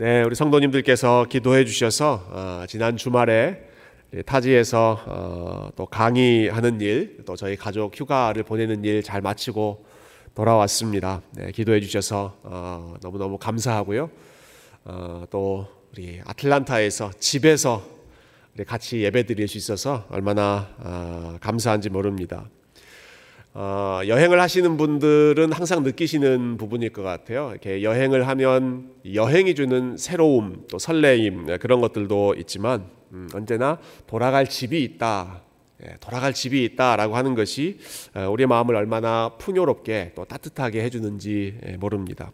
네, 우리 성도님들께서 기도해 주셔서 어, 지난 주말에 타지에서 어, 또 강의하는 일, 또 저희 가족 휴가를 보내는 일 잘 마치고 돌아왔습니다. 네, 기도해 주셔서 어, 너무너무 감사하고요. 어, 또 우리 아틀란타에서 집에서 같이 예배 드릴 수 있어서 얼마나 어, 감사한지 모릅니다. 어, 여행을 하시는 분들은 항상 느끼시는 부분일 것 같아요. 이렇게 여행을 하면 여행이 주는 새로움, 또 설레임 네, 그런 것들도 있지만 음, 언제나 돌아갈 집이 있다. 예, 돌아갈 집이 있다라고 하는 것이 어, 우리의 마음을 얼마나 풍요롭게 또 따뜻하게 해주는지 예, 모릅니다.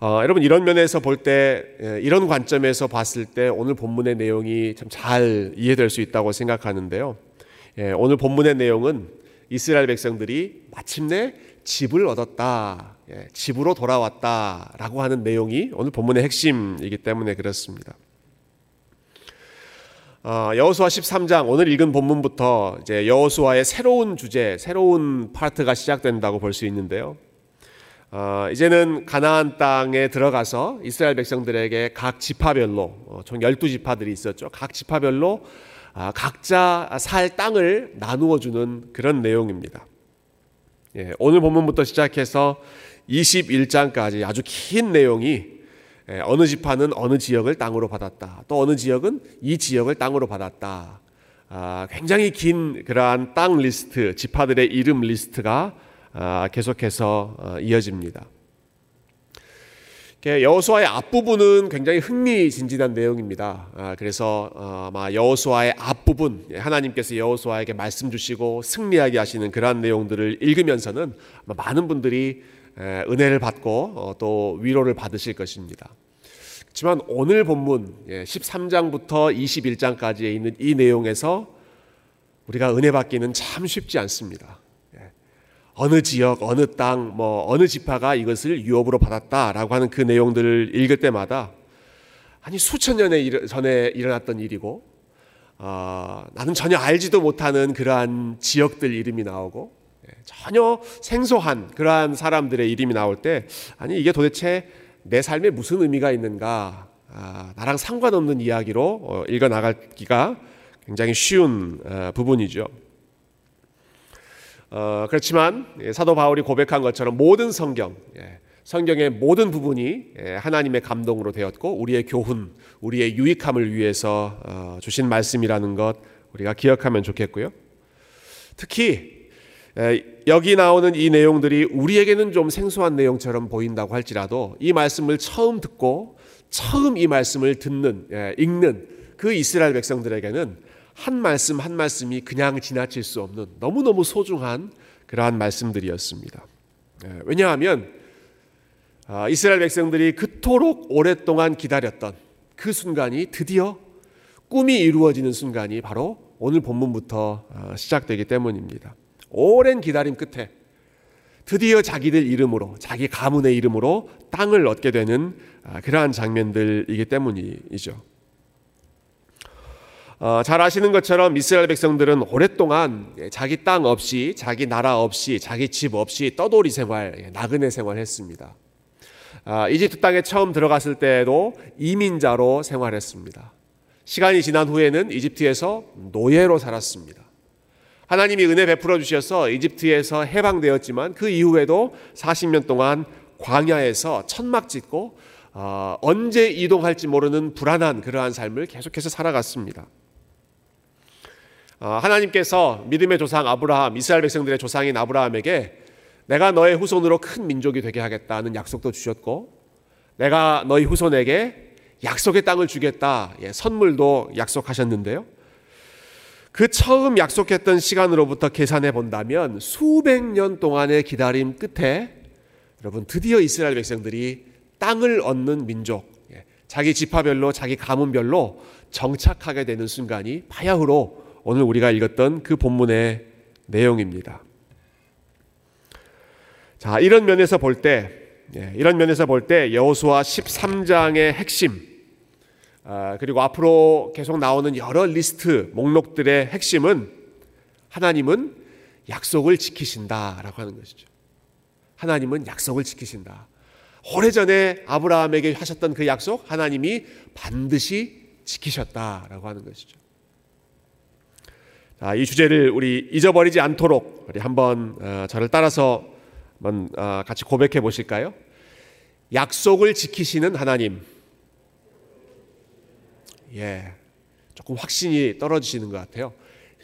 어, 여러분 이런 면에서 볼때 예, 이런 관점에서 봤을 때 오늘 본문의 내용이 참 잘 이해될 수 있다고 생각하는데요. 예, 오늘 본문의 내용은 이스라엘 백성들이 마침내 집을 얻었다, 예, 집으로 돌아왔다라고 하는 내용이 오늘 본문의 핵심이기 때문에 그렇습니다. 어, 여호수아 13장 오늘 읽은 본문부터 이제 여호수아의 새로운 주제, 새로운 파트가 시작된다고 볼 수 있는데요. 어, 이제는 가나안 땅에 들어가서 이스라엘 백성들에게 각 지파별로 어, 총 12지파들이 있었죠. 각 지파별로 아, 각자 살 땅을 나누어 주는 그런 내용입니다. 예, 오늘 본문부터 시작해서 21장까지 아주 긴 내용이 예, 어느 지파는 어느 지역을 땅으로 받았다. 또 어느 지역은 이 지역을 땅으로 받았다. 아, 굉장히 긴 그러한 땅 리스트, 지파들의 이름 리스트가 아, 계속해서 어, 이어집니다. 여호수아의 앞부분은 굉장히 흥미진진한 내용입니다. 아, 그래서 어, 아마 여호수아의 앞부분 하나님께서 여호수아에게 말씀 주시고 승리하게 하시는 그러한 내용들을 읽으면서는 많은 분들이 은혜를 받고 어, 또 위로를 받으실 것입니다. 하지만 오늘 본문 13장부터 예, 21장까지에 있는 이 내용에서 우리가 은혜 받기는 참 쉽지 않습니다. 예, 어느 지역, 어느 땅, 뭐 어느 지파가 이것을 유업으로 받았다라고 하는 그 내용들을 읽을 때마다 아니 수천 년에 전에 일어났던 일이고 어, 나는 전혀 알지도 못하는 그러한 지역들 이름이 나오고 예, 전혀 생소한 그러한 사람들의 이름이 나올 때 아니 이게 도대체 내 삶에 무슨 의미가 있는가 아, 나랑 상관없는 이야기로 어, 읽어 나가기가 굉장히 쉬운 어, 부분이죠. 어, 그렇지만 예, 사도 바울이 고백한 것처럼 모든 성경, 예, 성경의 모든 부분이 예, 하나님의 감동으로 되었고 우리의 교훈, 우리의 유익함을 위해서 어, 주신 말씀이라는 것 우리가 기억하면 좋겠고요. 특히 여기 나오는 이 내용들이 우리에게는 좀 생소한 내용처럼 보인다고 할지라도 이 말씀을 처음 듣고 처음 이 말씀을 듣는 읽는 그 이스라엘 백성들에게는 한 말씀 한 말씀이 그냥 지나칠 수 없는 너무너무 소중한 그러한 말씀들이었습니다. 왜냐하면 아, 이스라엘 백성들이 그토록 오랫동안 기다렸던 그 순간이 드디어 꿈이 이루어지는 순간이 바로 오늘 본문부터 아, 시작되기 때문입니다. 오랜 기다림 끝에 드디어 자기들 이름으로 자기 가문의 이름으로 땅을 얻게 되는 아, 그러한 장면들이기 때문이죠. 어, 잘 아시는 것처럼 이스라엘 백성들은 오랫동안 자기 땅 없이 자기 나라 없이 자기 집 없이 떠돌이 생활 예, 나그네 생활했습니다. 아, 이집트 땅에 처음 들어갔을 때에도 이민자로 생활했습니다. 시간이 지난 후에는 이집트에서 노예로 살았습니다. 하나님이 은혜 베풀어 주셔서 이집트에서 해방되었지만 그 이후에도 40년 동안 광야에서 천막 짓고 어, 언제 이동할지 모르는 불안한 그러한 삶을 계속해서 살아갔습니다. 어, 하나님께서 믿음의 조상 아브라함, 이스라엘 백성들의 조상인 아브라함에게 내가 너의 후손으로 큰 민족이 되게 하겠다는 약속도 주셨고, 내가 너희 후손에게 약속의 땅을 주겠다, 예, 선물도 약속하셨는데요. 그 처음 약속했던 시간으로부터 계산해 본다면 수백 년 동안의 기다림 끝에 여러분 드디어 이스라엘 백성들이 땅을 얻는 민족, 예, 자기 지파별로 자기 가문별로 정착하게 되는 순간이 바야흐로 오늘 우리가 읽었던 그 본문의 내용입니다. 자, 이런 면에서 볼 때, 예, 이런 면에서 볼 때 여호수아 13장의 핵심, 아, 그리고 앞으로 계속 나오는 여러 리스트 목록들의 핵심은 하나님은 약속을 지키신다라고 하는 것이죠. 하나님은 약속을 지키신다. 오래전에 아브라함에게 하셨던 그 약속 하나님이 반드시 지키셨다라고 하는 것이죠. 자, 이 주제를 우리 잊어버리지 않도록 우리 한번 어, 저를 따라서 한번 어, 같이 고백해 보실까요? 약속을 지키시는 하나님. 예, 조금 확신이 떨어지시는 것 같아요.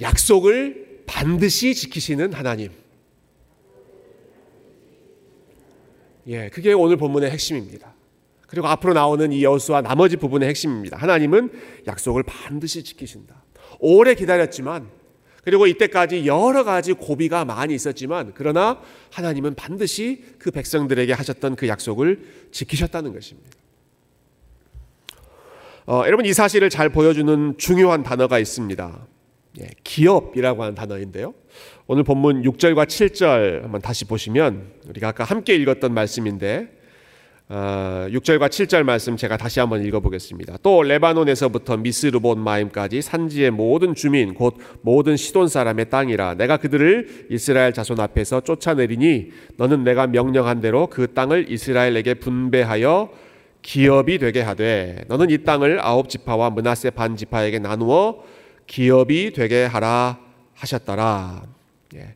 약속을 반드시 지키시는 하나님. 예, 그게 오늘 본문의 핵심입니다. 그리고 앞으로 나오는 이 여수와 나머지 부분의 핵심입니다. 하나님은 약속을 반드시 지키신다. 오래 기다렸지만 그리고 이때까지 여러 가지 고비가 많이 있었지만 그러나 하나님은 반드시 그 백성들에게 하셨던 그 약속을 지키셨다는 것입니다. 어, 여러분 이 사실을 잘 보여주는 중요한 단어가 있습니다. 예, 기업이라고 하는 단어인데요. 오늘 본문 6절과 7절 한번 다시 보시면 우리가 아까 함께 읽었던 말씀인데 어, 6절과 7절 말씀 제가 다시 한번 읽어보겠습니다. 또 레바논에서부터 미스르본 마임까지 산지의 모든 주민 곧 모든 시돈 사람의 땅이라 내가 그들을 이스라엘 자손 앞에서 쫓아내리니 너는 내가 명령한 대로 그 땅을 이스라엘에게 분배하여 기업이 되게 하되 너는 이 땅을 아홉 지파와 문하세 반 지파에게 나누어 기업이 되게 하라 하셨더라. 예.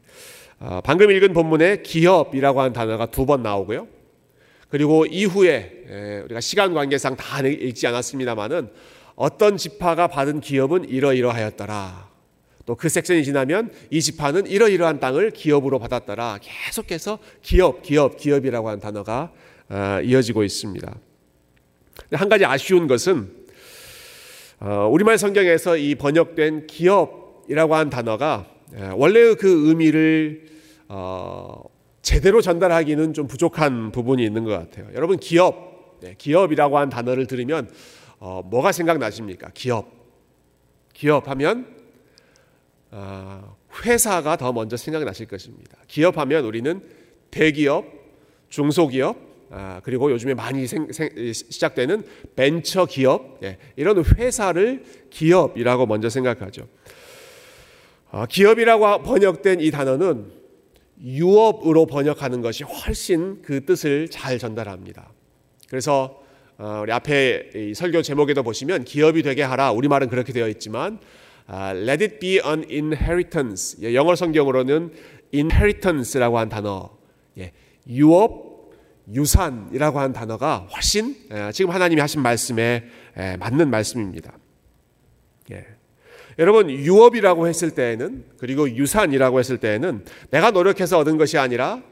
어, 방금 읽은 본문에 기업이라고 하는 단어가 두 번 나오고요. 그리고 이후에 예, 우리가 시간 관계상 다 읽지 않았습니다만은 어떤 지파가 받은 기업은 이러이러하였더라. 또 그 섹션이 지나면 이 지파는 이러이러한 땅을 기업으로 받았더라. 계속해서 기업, 기업, 기업이라고 하는 단어가 어, 이어지고 있습니다. 한 가지 아쉬운 것은 어, 우리말 성경에서 이 번역된 기업이라고 한 단어가 원래의 그 의미를 어, 제대로 전달하기는 좀 부족한 부분이 있는 것 같아요. 여러분 기업, 네, 기업이라고 한 단어를 들으면 어, 뭐가 생각나십니까? 기업, 기업하면 어, 회사가 더 먼저 생각나실 것입니다. 기업하면 우리는 대기업, 중소기업, 아, 그리고 요즘에 많이 생, 생, 시작되는 벤처 기업 예, 이런 회사를 기업이라고 먼저 생각하죠. 아, 기업이라고 번역된 이 단어는 유업으로 번역하는 것이 훨씬 그 뜻을 잘 전달합니다. 그래서 어, 우리 앞에 설교 제목에도 보시면 기업이 되게 하라 우리말은 그렇게 되어 있지만 아, Let it be an inheritance 예, 영어 성경으로는 inheritance라고 한 단어 예, 유업 유산이라고 하는 단어가 훨씬 지금 하나님이 하신 말씀에 맞는 말씀입니다. 예. 여러분 유업이라고 했을 때에는 그리고 유산이라고 했을 때에는 내가 노력해서 얻은 것이 아니라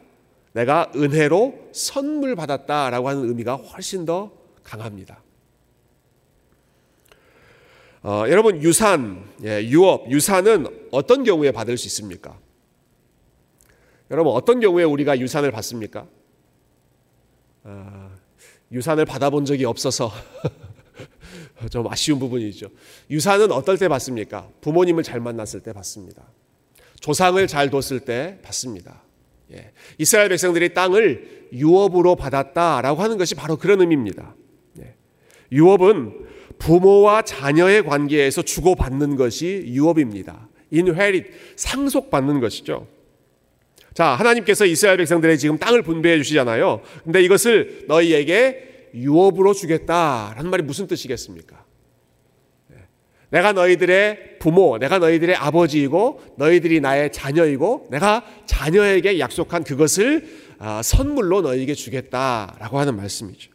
내가 은혜로 선물 받았다라고 하는 의미가 훨씬 더 강합니다. 어, 여러분 유산, 예, 유업, 유산은 어떤 경우에 받을 수 있습니까? 여러분 어떤 경우에 우리가 유산을 받습니까? 아, 유산을 받아본 적이 없어서 좀 아쉬운 부분이죠. 유산은 어떨 때 받습니까? 부모님을 잘 만났을 때 받습니다. 조상을 잘 뒀을 때 받습니다. 예. 이스라엘 백성들이 땅을 유업으로 받았다라고 하는 것이 바로 그런 의미입니다. 예. 유업은 부모와 자녀의 관계에서 주고받는 것이 유업입니다. inherit, 상속받는 것이죠. 자, 하나님께서 이스라엘 백성들의 지금 땅을 분배해 주시잖아요. 근데 이것을 너희에게 유업으로 주겠다라는 말이 무슨 뜻이겠습니까? 네. 내가 너희들의 부모, 내가 너희들의 아버지이고 너희들이 나의 자녀이고 내가 자녀에게 약속한 그것을 아, 선물로 너희에게 주겠다라고 하는 말씀이죠.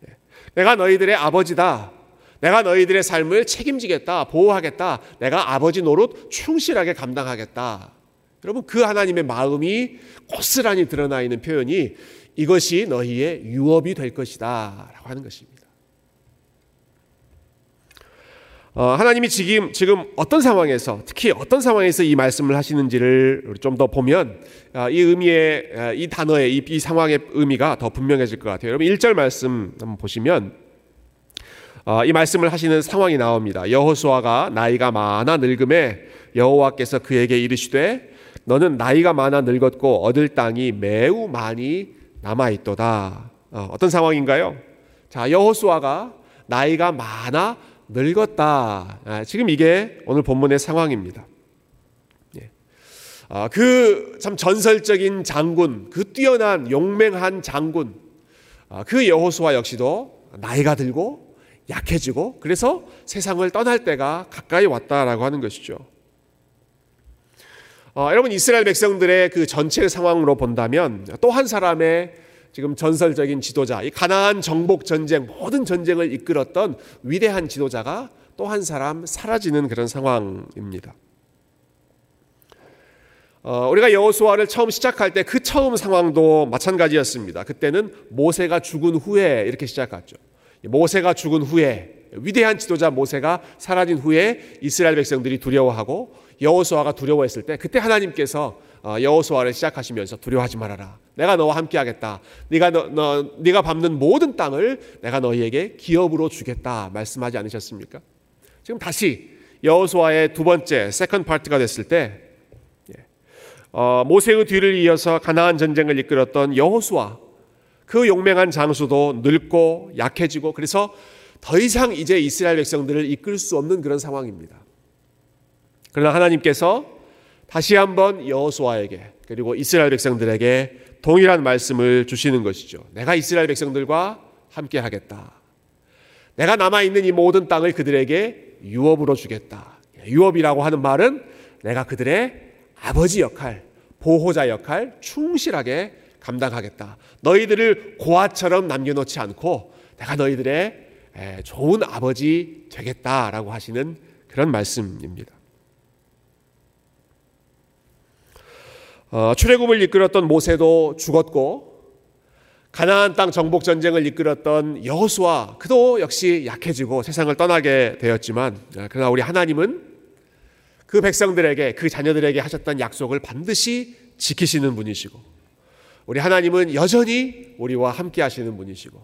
네. 내가 너희들의 아버지다. 내가 너희들의 삶을 책임지겠다, 보호하겠다. 내가 아버지 노릇 충실하게 감당하겠다. 여러분 그 하나님의 마음이 고스란히 드러나 있는 표현이 이것이 너희의 유업이 될 것이다 라고 하는 것입니다. 어, 하나님이 지금 지금 어떤 상황에서 특히 어떤 상황에서 이 말씀을 하시는지를 좀 더 보면 어, 이 의미의 어, 이 단어의 이, 이, 상황의 의미가 더 분명해질 것 같아요. 여러분 1절 말씀 한번 보시면 어, 이 말씀을 하시는 상황이 나옵니다. 여호수아가 나이가 많아 늙음에 여호와께서 그에게 이르시되 너는 나이가 많아 늙었고 얻을 땅이 매우 많이 남아 있도다. 어, 떤 상황인가요? 자, 여호수아가 나이가 많아 늙었다. 아, 지금 이게 오늘 본문의 상황입니다. 예. 아, 그참 전설적인 장군, 그 뛰어난 용맹한 장군, 아, 그 여호수아 역시도 나이가 들고 약해지고 그래서 세상을 떠날 때가 가까이 왔다라고 하는 것이죠. 어, 여러분 이스라엘 백성들의 그 전체 상황으로 본다면 또 한 사람의 지금 전설적인 지도자, 이 가나안 정복 전쟁 모든 전쟁을 이끌었던 위대한 지도자가 또 한 사람 사라지는 그런 상황입니다. 어, 우리가 여호수아를 처음 시작할 때 그 처음 상황도 마찬가지였습니다. 그때는 모세가 죽은 후에 이렇게 시작했죠. 모세가 죽은 후에 위대한 지도자 모세가 사라진 후에 이스라엘 백성들이 두려워하고 여호수아가 두려워했을 때 그때 하나님께서 어, 여호수아를 시작하시면서 두려워하지 말아라. 내가 너와 함께하겠다. 네가 너, 너 네가 밟는 모든 땅을 내가 너희에게 기업으로 주겠다 말씀하지 않으셨습니까? 지금 다시 여호수아의 두 번째 second part가 됐을 때 예, 어, 모세의 뒤를 이어서 가나안 전쟁을 이끌었던 여호수아 그 용맹한 장수도 늙고 약해지고 그래서 더 이상 이제 이스라엘 백성들을 이끌 수 없는 그런 상황입니다. 그러나 하나님께서 다시 한번 여호수아에게 그리고 이스라엘 백성들에게 동일한 말씀을 주시는 것이죠. 내가 이스라엘 백성들과 함께 하겠다. 내가 남아 있는 이 모든 땅을 그들에게 유업으로 주겠다. 유업이라고 하는 말은 내가 그들의 아버지 역할, 보호자 역할 충실하게 감당하겠다. 너희들을 고아처럼 남겨놓지 않고 내가 너희들의 좋은 아버지 되겠다라고 하시는 그런 말씀입니다. 어, 출애굽을 이끌었던 모세도 죽었고 가나안 땅 정복 전쟁을 이끌었던 여호수아 그도 역시 약해지고 세상을 떠나게 되었지만 어, 그러나 우리 하나님은 그 백성들에게 그 자녀들에게 하셨던 약속을 반드시 지키시는 분이시고 우리 하나님은 여전히 우리와 함께 하시는 분이시고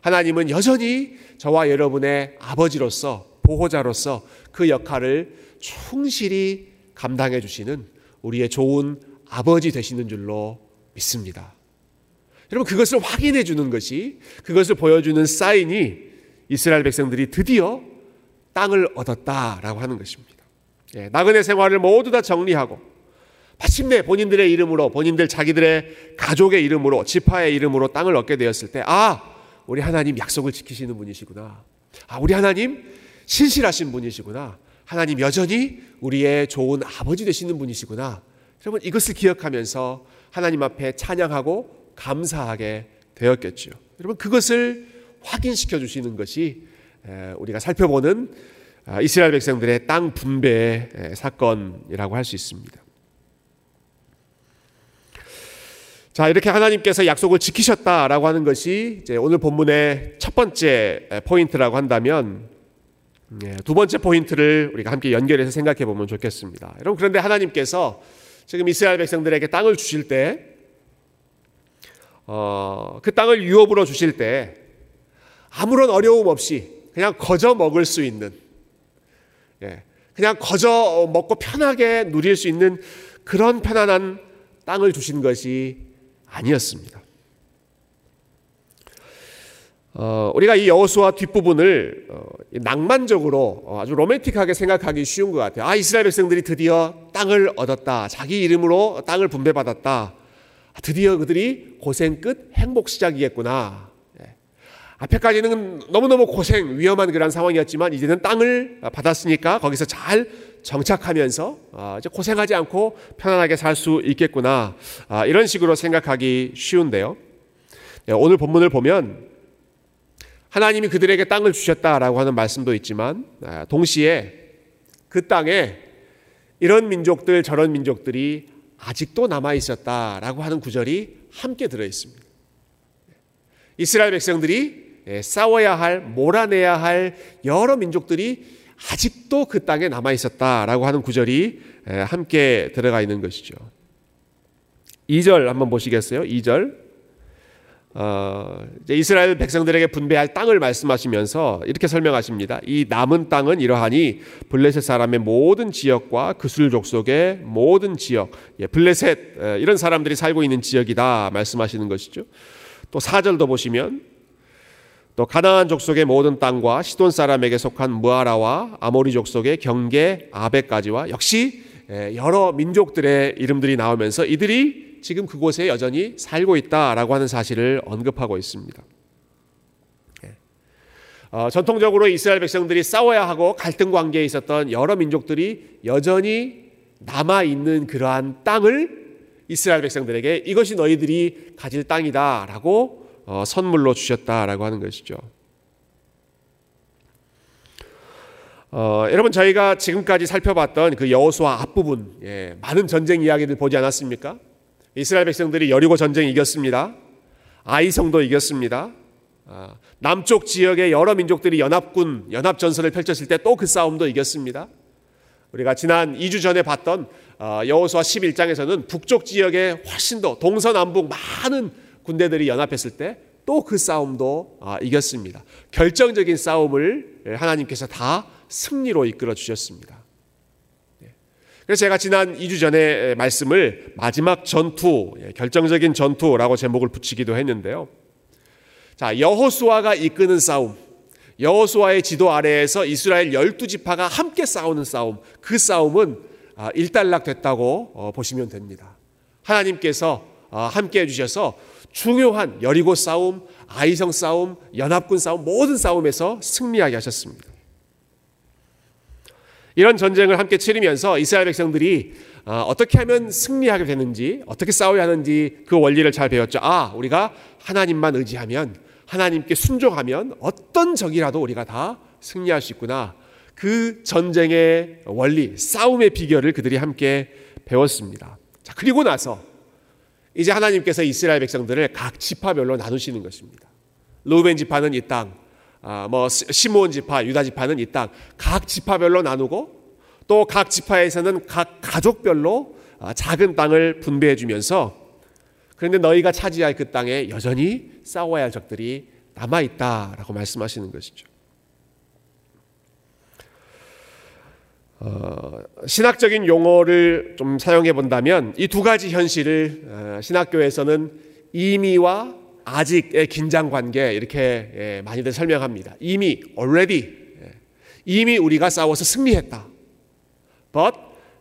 하나님은 여전히 저와 여러분의 아버지로서 보호자로서 그 역할을 충실히 감당해 주시는 우리의 좋은 아버지 되시는 줄로 믿습니다. 여러분 그것을 확인해 주는 것이 그것을 보여주는 사인이 이스라엘 백성들이 드디어 땅을 얻었다라고 하는 것입니다. 예, 나그네 생활을 모두 다 정리하고 마침내 본인들의 이름으로 본인들 자기들의 가족의 이름으로 지파의 이름으로 땅을 얻게 되었을 때 아, 우리 하나님 약속을 지키시는 분이시구나. 아, 우리 하나님 신실하신 분이시구나. 하나님 여전히 우리의 좋은 아버지 되시는 분이시구나. 여러분 이것을 기억하면서 하나님 앞에 찬양하고 감사하게 되었겠죠. 여러분 그것을 확인시켜 주시는 것이 우리가 살펴보는 아, 이스라엘 백성들의 땅 분배 사건이라고 할 수 있습니다. 자, 이렇게 하나님께서 약속을 지키셨다라고 하는 것이 오늘 본문의 첫 번째 포인트라고 한다면 예, 두 번째 포인트를 우리가 함께 연결해서 생각해 보면 좋겠습니다. 여러분 그런데 하나님께서 지금 이스라엘 백성들에게 땅을 주실 때, 어, 그 땅을 유업으로 주실 때 아무런 어려움 없이 그냥 거저 먹을 수 있는, 예, 그냥 거저 먹고 편하게 누릴 수 있는 그런 편안한 땅을 주신 것이 아니었습니다. 어, 우리가 이 여호수아 뒷부분을 어, 낭만적으로 어, 아주 로맨틱하게 생각하기 쉬운 것 같아요. 아 이스라엘 백성들이 드디어 땅을 얻었다. 자기 이름으로 땅을 분배받았다. 아, 드디어 그들이 고생 끝 행복 시작이겠구나. 예. 앞에까지는 너무너무 고생 위험한 그런 상황이었지만 이제는 땅을 받았으니까 거기서 잘 정착하면서 아, 이제 고생하지 않고 편안하게 살 수 있겠구나. 아, 이런 식으로 생각하기 쉬운데요. 예, 오늘 본문을 보면 하나님이 그들에게 땅을 주셨다라고 하는 말씀도 있지만 아, 동시에 그 땅에 이런 민족들 저런 민족들이 아직도 남아 있었다라고 하는 구절이 함께 들어 있습니다. 이스라엘 백성들이 예, 싸워야 할 몰아내야 할 여러 민족들이 아직도 그 땅에 남아 있었다라고 하는 구절이 예, 함께 들어가 있는 것이죠. 2절 한번 보시겠어요? 2절 어, 이스라엘 백성들에게 분배할 땅을 말씀하시면서 이렇게 설명하십니다. 이 남은 땅은 이러하니 블레셋 사람의 모든 지역과 그술 족속의 모든 지역, 예, 블레셋 이런 사람들이 살고 있는 지역이다 말씀하시는 것이죠. 또 4절도 보시면 또 가나안 족속의 모든 땅과 시돈 사람에게 속한 무아라와 아모리 족속의 경계 아베까지와 역시 여러 민족들의 이름들이 나오면서 이들이 지금 그곳에 여전히 살고 있다라고 하는 사실을 언급하고 있습니다. 어, 전통적으로 이스라엘 백성들이 싸워야 하고 갈등 관계에 있었던 여러 민족들이 여전히 남아 있는 그러한 땅을 이스라엘 백성들에게 이것이 너희들이 가질 땅이다라고 어, 선물로 주셨다라고 하는 것이죠. 어, 여러분 저희가 지금까지 살펴봤던 그 여호수아 앞부분 예, 많은 전쟁 이야기들 보지 않았습니까? 이스라엘 백성들이 여리고 전쟁 이겼습니다. 아이성도 이겼습니다. 아, 남쪽 지역의 여러 민족들이 연합군 연합 전선을 펼쳤을 때 또 그 싸움도 이겼습니다. 우리가 지난 2주 전에 봤던 어, 여호수아 11장에서는 북쪽 지역에 훨씬 더 동서남북 많은 군대들이 연합했을 때 또 그 싸움도 아, 이겼습니다. 결정적인 싸움을 하나님께서 다 승리로 이끌어 주셨습니다. 예. 그래서 제가 지난 2주 전에 말씀을 마지막 전투, 예, 결정적인 전투라고 제목을 붙이기도 했는데요. 자, 여호수아가 이끄는 싸움, 여호수아의 지도 아래에서 이스라엘 열두 지파가 함께 싸우는 싸움, 그 싸움은 아, 일단락됐다고 어, 보시면 됩니다. 하나님께서 아, 함께 해 주셔서 중요한 여리고 싸움, 아이성 싸움, 연합군 싸움 모든 싸움에서 승리하게 하셨습니다. 이런 전쟁을 함께 치르면서 이스라엘 백성들이 아, 어떻게 하면 승리하게 되는지, 어떻게 싸워야 하는지 그 원리를 잘 배웠죠. 아, 우리가 하나님만 의지하면, 하나님께 순종하면 어떤 적이라도 우리가 다 승리할 수 있구나. 그 전쟁의 원리, 싸움의 비결을 그들이 함께 배웠습니다. 자, 그리고 나서 이제 하나님께서 이스라엘 백성들을 각 지파별로 나누시는 것입니다. 루벤 지파는 이 땅, 아, 뭐 시므온 지파, 유다 지파는 이 땅 각 지파별로 나누고 또 각 지파에서는 각 가족별로 아, 작은 땅을 분배해 주면서 그런데 너희가 차지할 그 땅에 여전히 싸워야 할 적들이 남아 있다라고 말씀하시는 것이죠. 어, 신학적인 용어를 좀 사용해 본다면 이 두 가지 현실을 어, 신학교에서는 이미와 아직의 긴장 관계 이렇게 예, 많이들 설명합니다. 이미 already 예, 이미 우리가 싸워서 승리했다. But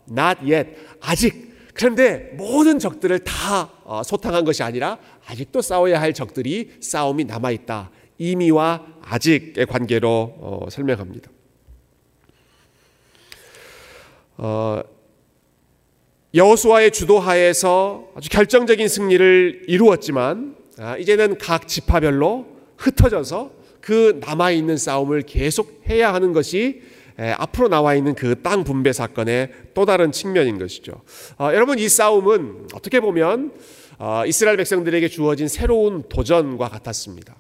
not yet 아직 그런데 모든 적들을 다 어, 소탕한 것이 아니라 아직도 싸워야 할 적들이 싸움이 남아 있다. 이미와 아직의 관계로 어, 설명합니다. 어, 여호수아의 주도하에서 아주 결정적인 승리를 이루었지만 아, 이제는 각 지파별로 흩어져서 그 남아 있는 싸움을 계속 해야 하는 것이 앞으로 나와 있는 그 땅 분배 사건의 또 다른 측면인 것이죠. 어, 여러분 이 싸움은 어떻게 보면 어, 이스라엘 백성들에게 주어진 새로운 도전과 같았습니다.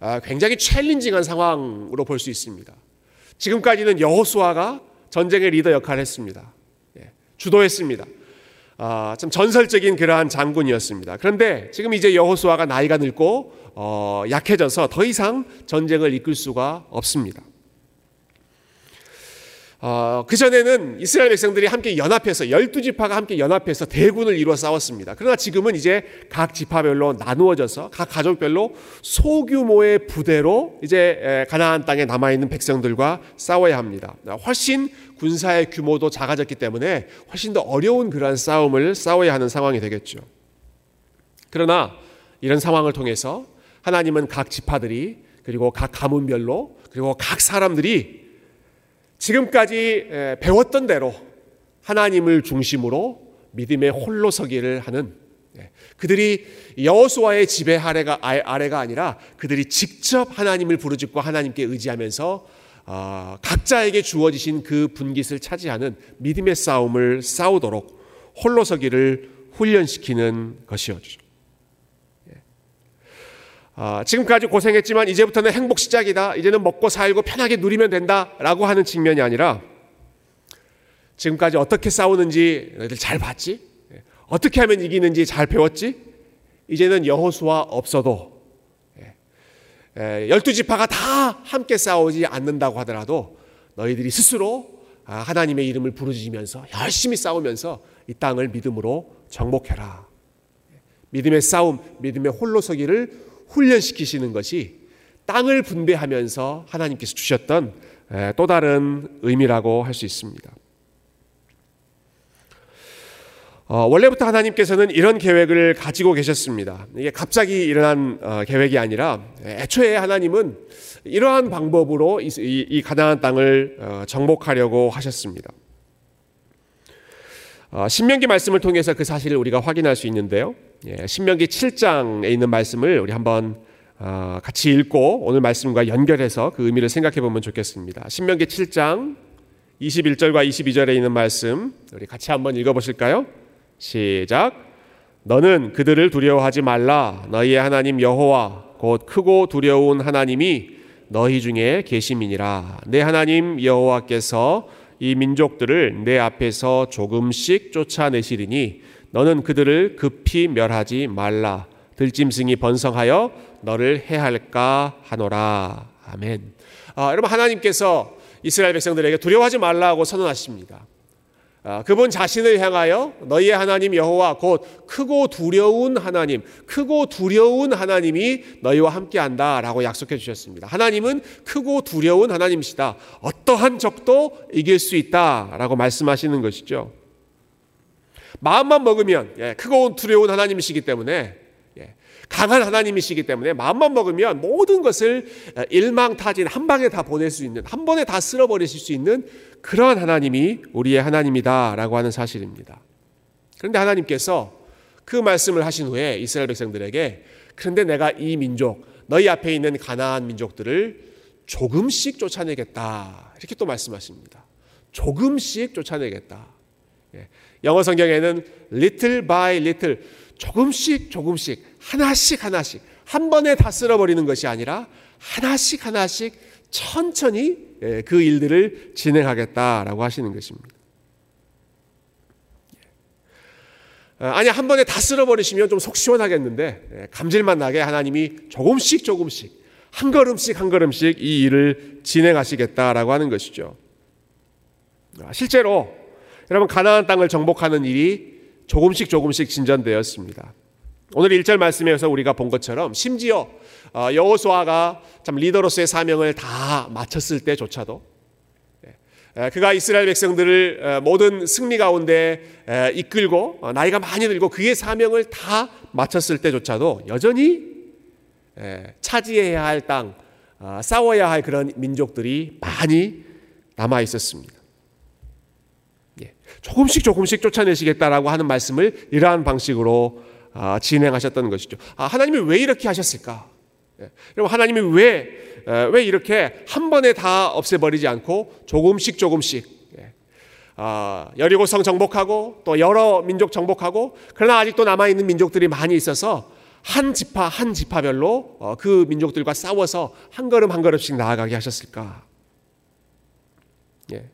아, 굉장히 챌린징한 상황으로 볼 수 있습니다. 지금까지는 여호수아가 전쟁의 리더 역할을 했습니다. 예, 주도했습니다. 아, 참 전설적인 그러한 장군이었습니다. 그런데 지금 이제 여호수아가 나이가 늙고 어, 약해져서 더 이상 전쟁을 이끌 수가 없습니다. 어, 그 전에는 이스라엘 백성들이 함께 연합해서 열두 지파가 함께 연합해서 대군을 이루어 싸웠습니다. 그러나 지금은 이제 각 지파별로 나누어져서 각 가족별로 소규모의 부대로 이제 가나안 땅에 남아 있는 백성들과 싸워야 합니다. 훨씬 군사의 규모도 작아졌기 때문에 훨씬 더 어려운 그러한 싸움을 싸워야 하는 상황이 되겠죠. 그러나 이런 상황을 통해서 하나님은 각 지파들이 그리고 각 가문별로 그리고 각 사람들이 지금까지 배웠던 대로 하나님을 중심으로 믿음의 홀로 서기를 하는 그들이 여호수아의 지배 아래가 아래가 아니라 그들이 직접 하나님을 부르짖고 하나님께 의지하면서 아, 각자에게 주어지신 그 분깃을 차지하는 믿음의 싸움을 싸우도록 홀로 서기를 훈련시키는 것이었죠. 아, 지금까지 고생했지만 이제부터는 행복 시작이다. 이제는 먹고 살고 편하게 누리면 된다 라고 하는 측면이 아니라 지금까지 어떻게 싸우는지 너희들 잘 봤지? 어떻게 하면 이기는지 잘 배웠지? 이제는 여호수아 없어도 열두 지파가 다 함께 싸우지 않는다고 하더라도 너희들이 스스로 아, 하나님의 이름을 부르짖으면서 열심히 싸우면서 이 땅을 믿음으로 정복해라. 믿음의 싸움, 믿음의 홀로 서기를 훈련시키시는 것이 땅을 분배하면서 하나님께서 주셨던 또 다른 의미라고 할 수 있습니다. 어, 원래부터 하나님께서는 이런 계획을 가지고 계셨습니다. 이게 갑자기 일어난 어, 계획이 아니라 애초에 하나님은 이러한 방법으로 이, 이, 이 가나안 땅을 어, 정복하려고 하셨습니다. 어, 신명기 말씀을 통해서 그 사실을 우리가 확인할 수 있는데요. 예, 신명기 7장에 있는 말씀을 우리 한번 어, 같이 읽고 오늘 말씀과 연결해서 그 의미를 생각해 보면 좋겠습니다. 신명기 7장 21절과 22절에 있는 말씀 우리 같이 한번 읽어 보실까요? 시작. 너는 그들을 두려워하지 말라. 너희의 하나님 여호와 곧 크고 두려운 하나님이 너희 중에 계심이니라. 내 하나님 여호와께서 이 민족들을 내 앞에서 조금씩 쫓아내시리니 너는 그들을 급히 멸하지 말라. 들짐승이 번성하여 너를 해할까 하노라. 아멘. 아, 여러분 하나님께서 이스라엘 백성들에게 두려워하지 말라고 선언하십니다. 아, 그분 자신을 향하여 너희의 하나님 여호와 곧 크고 두려운 하나님, 크고 두려운 하나님이 너희와 함께한다라고 약속해 주셨습니다. 하나님은 크고 두려운 하나님이시다. 어떠한 적도 이길 수 있다라고 말씀하시는 것이죠. 마음만 먹으면 예, 크고 두려운 하나님이시기 때문에 강한 하나님이시기 때문에 마음만 먹으면 모든 것을 일망타진 한 방에 다 보낼 수 있는 한 번에 다 쓸어버리실 수 있는 그러한 하나님이 우리의 하나님이다라고 하는 사실입니다. 그런데 하나님께서 그 말씀을 하신 후에 이스라엘 백성들에게 그런데 내가 이 민족 너희 앞에 있는 가나안 민족들을 조금씩 쫓아내겠다 이렇게 또 말씀하십니다. 조금씩 쫓아내겠다. 예. 영어 성경에는 little by little 조금씩 조금씩 하나씩 하나씩 한 번에 다 쓸어버리는 것이 아니라 하나씩 하나씩 천천히 예, 그 일들을 진행하겠다라고 하시는 것입니다. 예. 아니 한 번에 다 쓸어버리시면 좀 속 시원하겠는데 예, 감질만 나게 하나님이 조금씩 조금씩 한 걸음씩 한 걸음씩 이 일을 진행하시겠다라고 하는 것이죠. 아, 실제로 여러분 가나안 땅을 정복하는 일이 조금씩 조금씩 진전되었습니다. 오늘 1절 말씀에서 우리가 본 것처럼 심지어 어, 여호수아가 참 리더로서의 사명을 다 마쳤을 때조차도 예, 그가 이스라엘 백성들을 어, 모든 승리 가운데 이끌고 어, 나이가 많이 들고 그의 사명을 다 마쳤을 때조차도 여전히 차지해야 할 땅, 싸워야 할 그런 민족들이 많이 남아 있었습니다. 조금씩 조금씩 쫓아내시겠다라고 하는 말씀을 이러한 방식으로 아, 진행하셨던 것이죠. 아, 하나님이 왜 이렇게 하셨을까? 예. 여러분 하나님이 왜 왜 이렇게 한 번에 다 없애버리지 않고 조금씩 조금씩 예. 아, 여리고성 정복하고 또 여러 민족 정복하고 그러나 아직도 남아 있는 민족들이 많이 있어서 한 지파 한 지파별로 어, 그 민족들과 싸워서 한 걸음 한 걸음씩 나아가게 하셨을까? 예.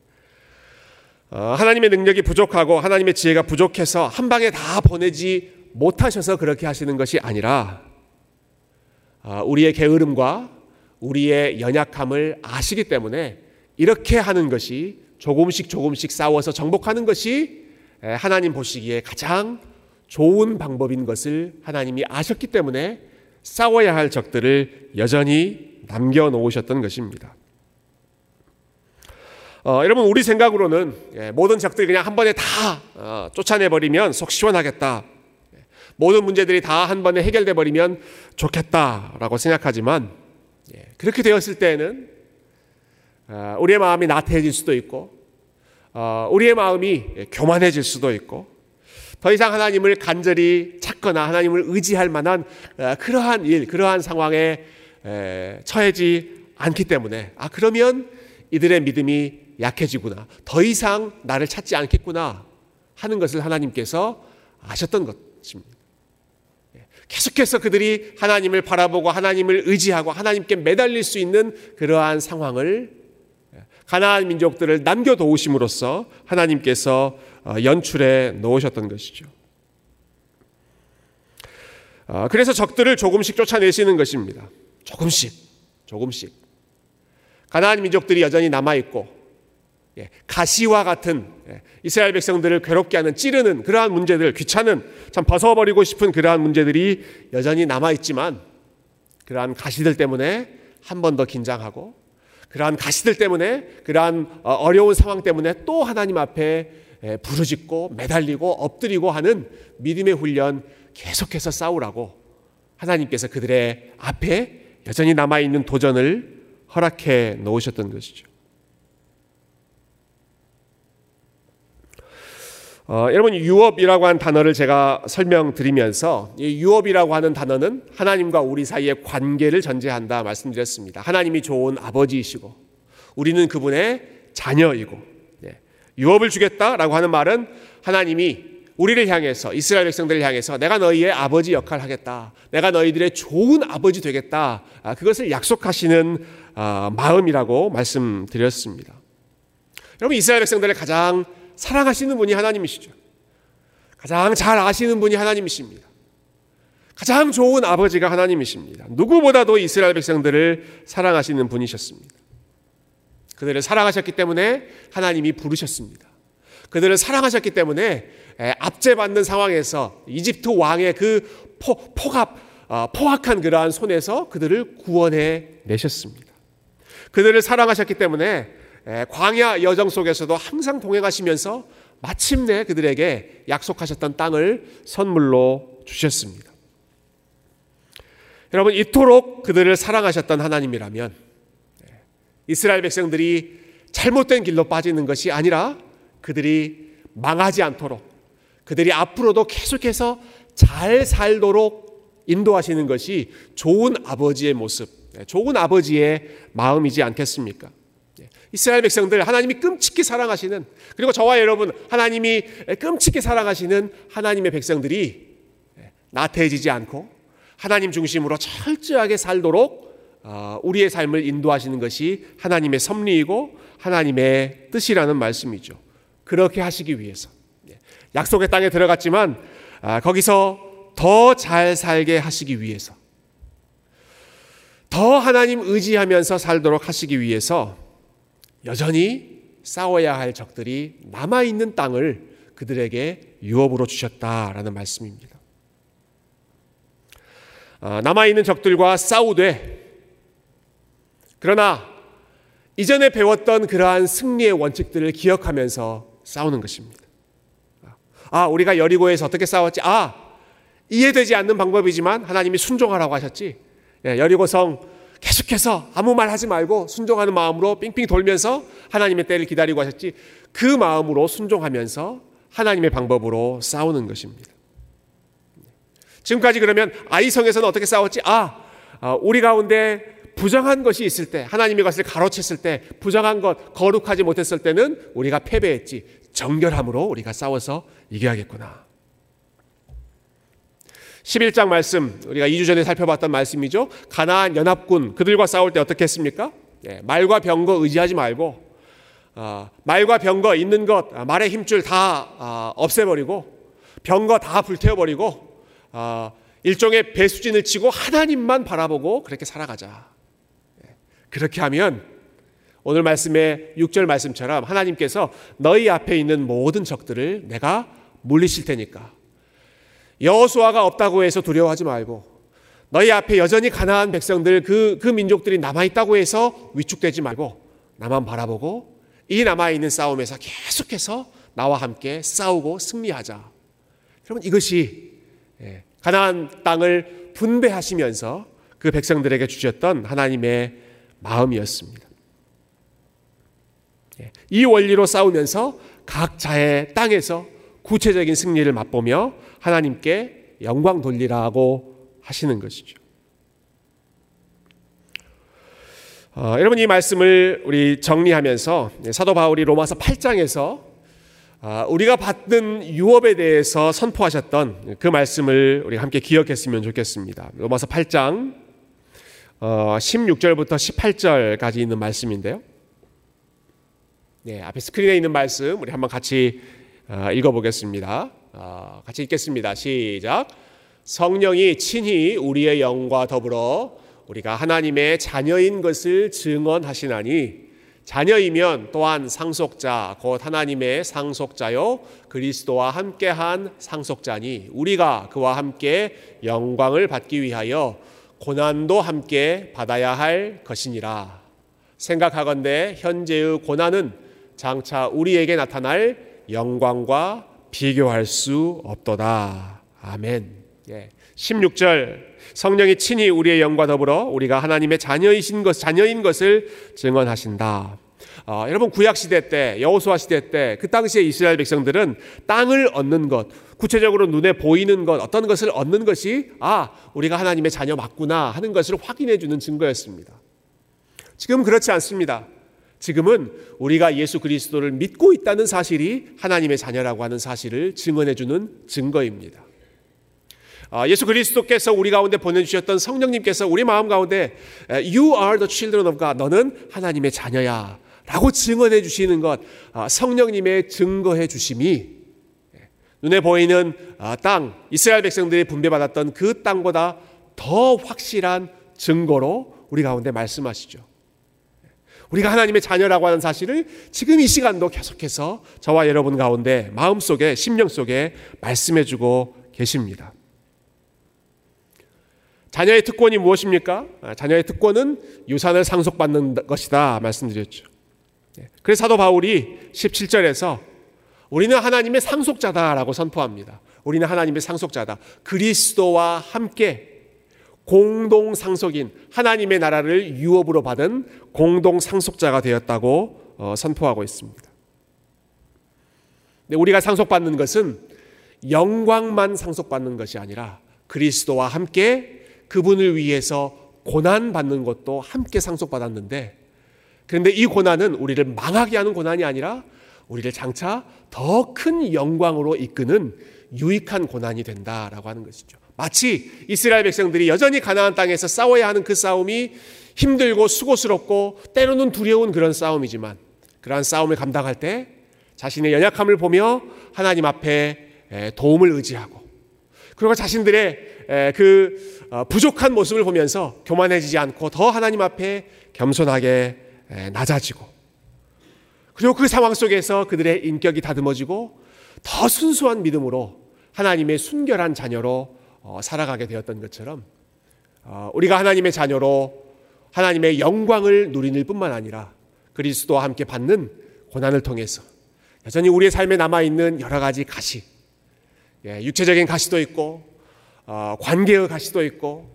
어, 하나님의 능력이 부족하고 하나님의 지혜가 부족해서 한 방에 다 보내지 못하셔서 그렇게 하시는 것이 아니라 아, 우리의 게으름과 우리의 연약함을 아시기 때문에 이렇게 하는 것이 조금씩 조금씩 싸워서 정복하는 것이 하나님 보시기에 가장 좋은 방법인 것을 하나님이 아셨기 때문에 싸워야 할 적들을 여전히 남겨놓으셨던 것입니다. 어, 여러분 우리 생각으로는 예, 모든 적들이 그냥 한 번에 다 어, 쫓아내 버리면 속 시원하겠다. 예, 모든 문제들이 다 한 번에 해결돼 버리면 좋겠다라고 생각하지만 예, 그렇게 되었을 때는 어, 우리의 마음이 나태해질 수도 있고 어, 우리의 마음이 교만해질 수도 있고 더 이상 하나님을 간절히 찾거나 하나님을 의지할 만한 어, 그러한 일, 그러한 상황에 처해지 않기 때문에 아 그러면 이들의 믿음이 약해지구나. 더 이상 나를 찾지 않겠구나 하는 것을 하나님께서 아셨던 것입니다. 예, 계속해서 그들이 하나님을 바라보고 하나님을 의지하고 하나님께 매달릴 수 있는 그러한 상황을 예, 가나안 민족들을 남겨놓으심으로써 하나님께서 어, 연출해 놓으셨던 것이죠. 어, 그래서 적들을 조금씩 쫓아내시는 것입니다. 조금씩, 조금씩. 가나안 민족들이 여전히 남아 있고 예, 가시와 같은 예, 이스라엘 백성들을 괴롭게 하는 찌르는 그러한 문제들, 귀찮은 참 벗어버리고 싶은 그러한 문제들이 여전히 남아 있지만 그러한 가시들 때문에 한 번 더 긴장하고 그러한 가시들 때문에 그러한 어, 어려운 상황 때문에 또 하나님 앞에 부르짖고 매달리고 엎드리고 하는 믿음의 훈련 계속해서 싸우라고 하나님께서 그들의 앞에 여전히 남아있는 도전을 허락해 놓으셨던 것이죠. 어, 여러분 유업이라고 한 단어를 제가 설명드리면서 이 유업이라고 하는 단어는 하나님과 우리 사이의 관계를 전제한다 말씀드렸습니다. 하나님이 좋은 아버지이시고 우리는 그분의 자녀이고 네. 유업을 주겠다라고 하는 말은 하나님이 우리를 향해서 이스라엘 백성들을 향해서 내가 너희의 아버지 역할을 하겠다. 내가 너희들의 좋은 아버지 되겠다. 아, 그것을 약속하시는 아, 마음이라고 말씀드렸습니다. 여러분 이스라엘 백성들을 가장 사랑하시는 분이 하나님이시죠. 가장 잘 아시는 분이 하나님이십니다. 가장 좋은 아버지가 하나님이십니다. 누구보다도 이스라엘 백성들을 사랑하시는 분이셨습니다. 그들을 사랑하셨기 때문에 하나님이 부르셨습니다. 그들을 사랑하셨기 때문에 압제받는 상황에서 이집트 왕의 그 포, 포갑, 어, 포악한 그러한 손에서 그들을 구원해 내셨습니다. 그들을 사랑하셨기 때문에 예, 광야 여정 속에서도 항상 동행하시면서 마침내 그들에게 약속하셨던 땅을 선물로 주셨습니다. 여러분 이토록 그들을 사랑하셨던 하나님이라면 예, 이스라엘 백성들이 잘못된 길로 빠지는 것이 아니라 그들이 망하지 않도록 그들이 앞으로도 계속해서 잘 살도록 인도하시는 것이 좋은 아버지의 모습, 예, 좋은 아버지의 마음이지 않겠습니까? 이스라엘 백성들 하나님이 끔찍히 사랑하시는 그리고 저와 여러분 하나님이 끔찍히 사랑하시는 하나님의 백성들이 나태해지지 않고 하나님 중심으로 철저하게 살도록 어, 우리의 삶을 인도하시는 것이 하나님의 섭리이고 하나님의 뜻이라는 말씀이죠. 그렇게 하시기 위해서 예, 약속의 땅에 들어갔지만 아, 거기서 더 잘 살게 하시기 위해서 더 하나님 의지하면서 살도록 하시기 위해서 여전히 싸워야 할 적들이 남아 있는 땅을 그들에게 유업으로 주셨다라는 말씀입니다. 아, 남아 있는 적들과 싸우되 그러나 이전에 배웠던 그러한 승리의 원칙들을 기억하면서 싸우는 것입니다. 아, 우리가 여리고에서 어떻게 싸웠지? 아, 이해되지 않는 방법이지만 하나님이 순종하라고 하셨지. 예, 여리고성 계속해서 아무 말 하지 말고 순종하는 마음으로 삥삥 돌면서 하나님의 때를 기다리고 하셨지 그 마음으로 순종하면서 하나님의 방법으로 싸우는 것입니다. 지금까지 그러면 아이성에서는 어떻게 싸웠지? 아, 아, 우리 가운데 부정한 것이 있을 때, 하나님의 것을 가로챘을 때, 부정한 것, 거룩하지 못했을 때는 우리가 패배했지. 정결함으로 우리가 싸워서 이겨야겠구나. 11장 말씀 우리가 2주 전에 살펴봤던 말씀이죠. 가나안 연합군 그들과 싸울 때 어떻게 했습니까? 예, 말과 병거 의지하지 말고 어, 말과 병거 있는 것 아, 말의 힘줄 다 어, 없애버리고 병거 다 불태워버리고 어, 일종의 배수진을 치고 하나님만 바라보고 그렇게 살아가자. 예, 그렇게 하면 오늘 말씀의 6절 말씀처럼 하나님께서 너희 앞에 있는 모든 적들을 내가 물리실 테니까 여호수아가 없다고 해서 두려워하지 말고 너희 앞에 여전히 가나안 백성들 그, 그 민족들이 남아있다고 해서 위축되지 말고 나만 바라보고 이 남아있는 싸움에서 계속해서 나와 함께 싸우고 승리하자. 여러분 이것이 예, 가나안 땅을 분배하시면서 그 백성들에게 주셨던 하나님의 마음이었습니다. 예, 이 원리로 싸우면서 각자의 땅에서 구체적인 승리를 맛보며 하나님께 영광 돌리라고 하시는 것이죠. 어, 여러분 이 말씀을 우리 정리하면서 사도 바울이 로마서 8장에서 어, 우리가 받는 유업에 대해서 선포하셨던 그 말씀을 우리 함께 기억했으면 좋겠습니다. 로마서 8장 어, 16절부터 18절까지 있는 말씀인데요. 네, 앞에 스크린에 있는 말씀 우리 한번 같이 어, 읽어보겠습니다. 어, 같이 읽겠습니다. 시작. 성령이 친히 우리의 영과 더불어 우리가 하나님의 자녀인 것을 증언하시나니 자녀이면 또한 상속자 곧 하나님의 상속자요 그리스도와 함께한 상속자니 우리가 그와 함께 영광을 받기 위하여 고난도 함께 받아야 할 것이니라 생각하건대 현재의 고난은 장차 우리에게 나타날 영광과 비교할 수 없도다. 아멘. 예. 16절 성령이 친히 우리의 영과 더불어 우리가 하나님의 자녀이신 것 자녀인 것을 증언하신다. 어, 여러분 구약 시대 때 여호수아 시대 때 그 당시에 이스라엘 백성들은 땅을 얻는 것 구체적으로 눈에 보이는 것 어떤 것을 얻는 것이 아 우리가 하나님의 자녀 맞구나 하는 것을 확인해 주는 증거였습니다. 지금 그렇지 않습니다. 지금은 우리가 예수 그리스도를 믿고 있다는 사실이 하나님의 자녀라고 하는 사실을 증언해 주는 증거입니다. 아, 예수 그리스도께서 우리 가운데 보내주셨던 성령님께서 우리 마음 가운데 You are the children of God. 너는 하나님의 자녀야. 라고 증언해 주시는 것, 아, 성령님의 증거해 주심이 눈에 보이는 아, 땅, 이스라엘 백성들이 분배받았던 그 땅보다 더 확실한 증거로 우리 가운데 말씀하시죠. 우리가 하나님의 자녀라고 하는 사실을 지금 이 시간도 계속해서 저와 여러분 가운데 마음속에 심령 속에 말씀해 주고 계십니다. 자녀의 특권이 무엇입니까? 아, 자녀의 특권은 유산을 상속받는 것이다 말씀드렸죠. 네. 그래서 사도 바울이 17절에서 우리는 하나님의 상속자다라고 선포합니다. 우리는 하나님의 상속자다. 그리스도와 함께 공동 상속인 하나님의 나라를 유업으로 받은 공동 상속자가 되었다고 어, 선포하고 있습니다. 우리가 상속받는 것은 영광만 상속받는 것이 아니라 그리스도와 함께 그분을 위해서 고난 받는 것도 함께 상속받았는데 그런데 이 고난은 우리를 망하게 하는 고난이 아니라 우리를 장차 더 큰 영광으로 이끄는 유익한 고난이 된다라고 하는 것이죠. 마치 이스라엘 백성들이 여전히 가나안 땅에서 싸워야 하는 그 싸움이 힘들고 수고스럽고 때로는 두려운 그런 싸움이지만 그러한 싸움을 감당할 때 자신의 연약함을 보며 하나님 앞에 도움을 의지하고 그리고 자신들의 그 어, 부족한 모습을 보면서 교만해지지 않고 더 하나님 앞에 겸손하게 낮아지고 그리고 그 상황 속에서 그들의 인격이 다듬어지고 더 순수한 믿음으로 하나님의 순결한 자녀로 어, 살아가게 되었던 것처럼 어, 우리가 하나님의 자녀로 하나님의 영광을 누리는 뿐만 아니라 그리스도와 함께 받는 고난을 통해서 여전히 우리의 삶에 남아 있는 여러 가지 가시, 예, 육체적인 가시도 있고 어, 관계의 가시도 있고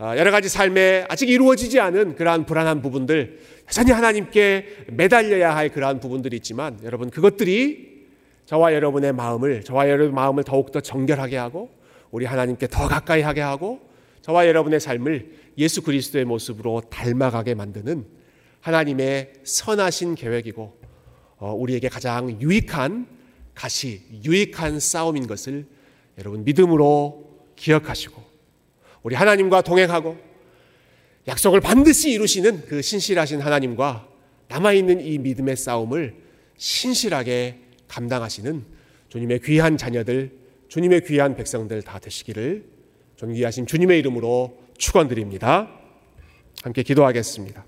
여러 가지 삶에 아직 이루어지지 않은 그러한 불안한 부분들 여전히 하나님께 매달려야 할 그러한 부분들이 있지만 여러분 그것들이 저와 여러분의 마음을 저와 여러분의 마음을 더욱더 정결하게 하고 우리 하나님께 더 가까이 하게 하고 저와 여러분의 삶을 예수 그리스도의 모습으로 닮아가게 만드는 하나님의 선하신 계획이고 어, 우리에게 가장 유익한 가시, 유익한 싸움인 것을 여러분 믿음으로 기억하시고 우리 하나님과 동행하고 약속을 반드시 이루시는 그 신실하신 하나님과 남아있는 이 믿음의 싸움을 신실하게 감당하시는 주님의 귀한 자녀들 주님의 귀한 백성들 다 되시기를 존귀하신 주님의 이름으로 축원드립니다. 함께 기도하겠습니다.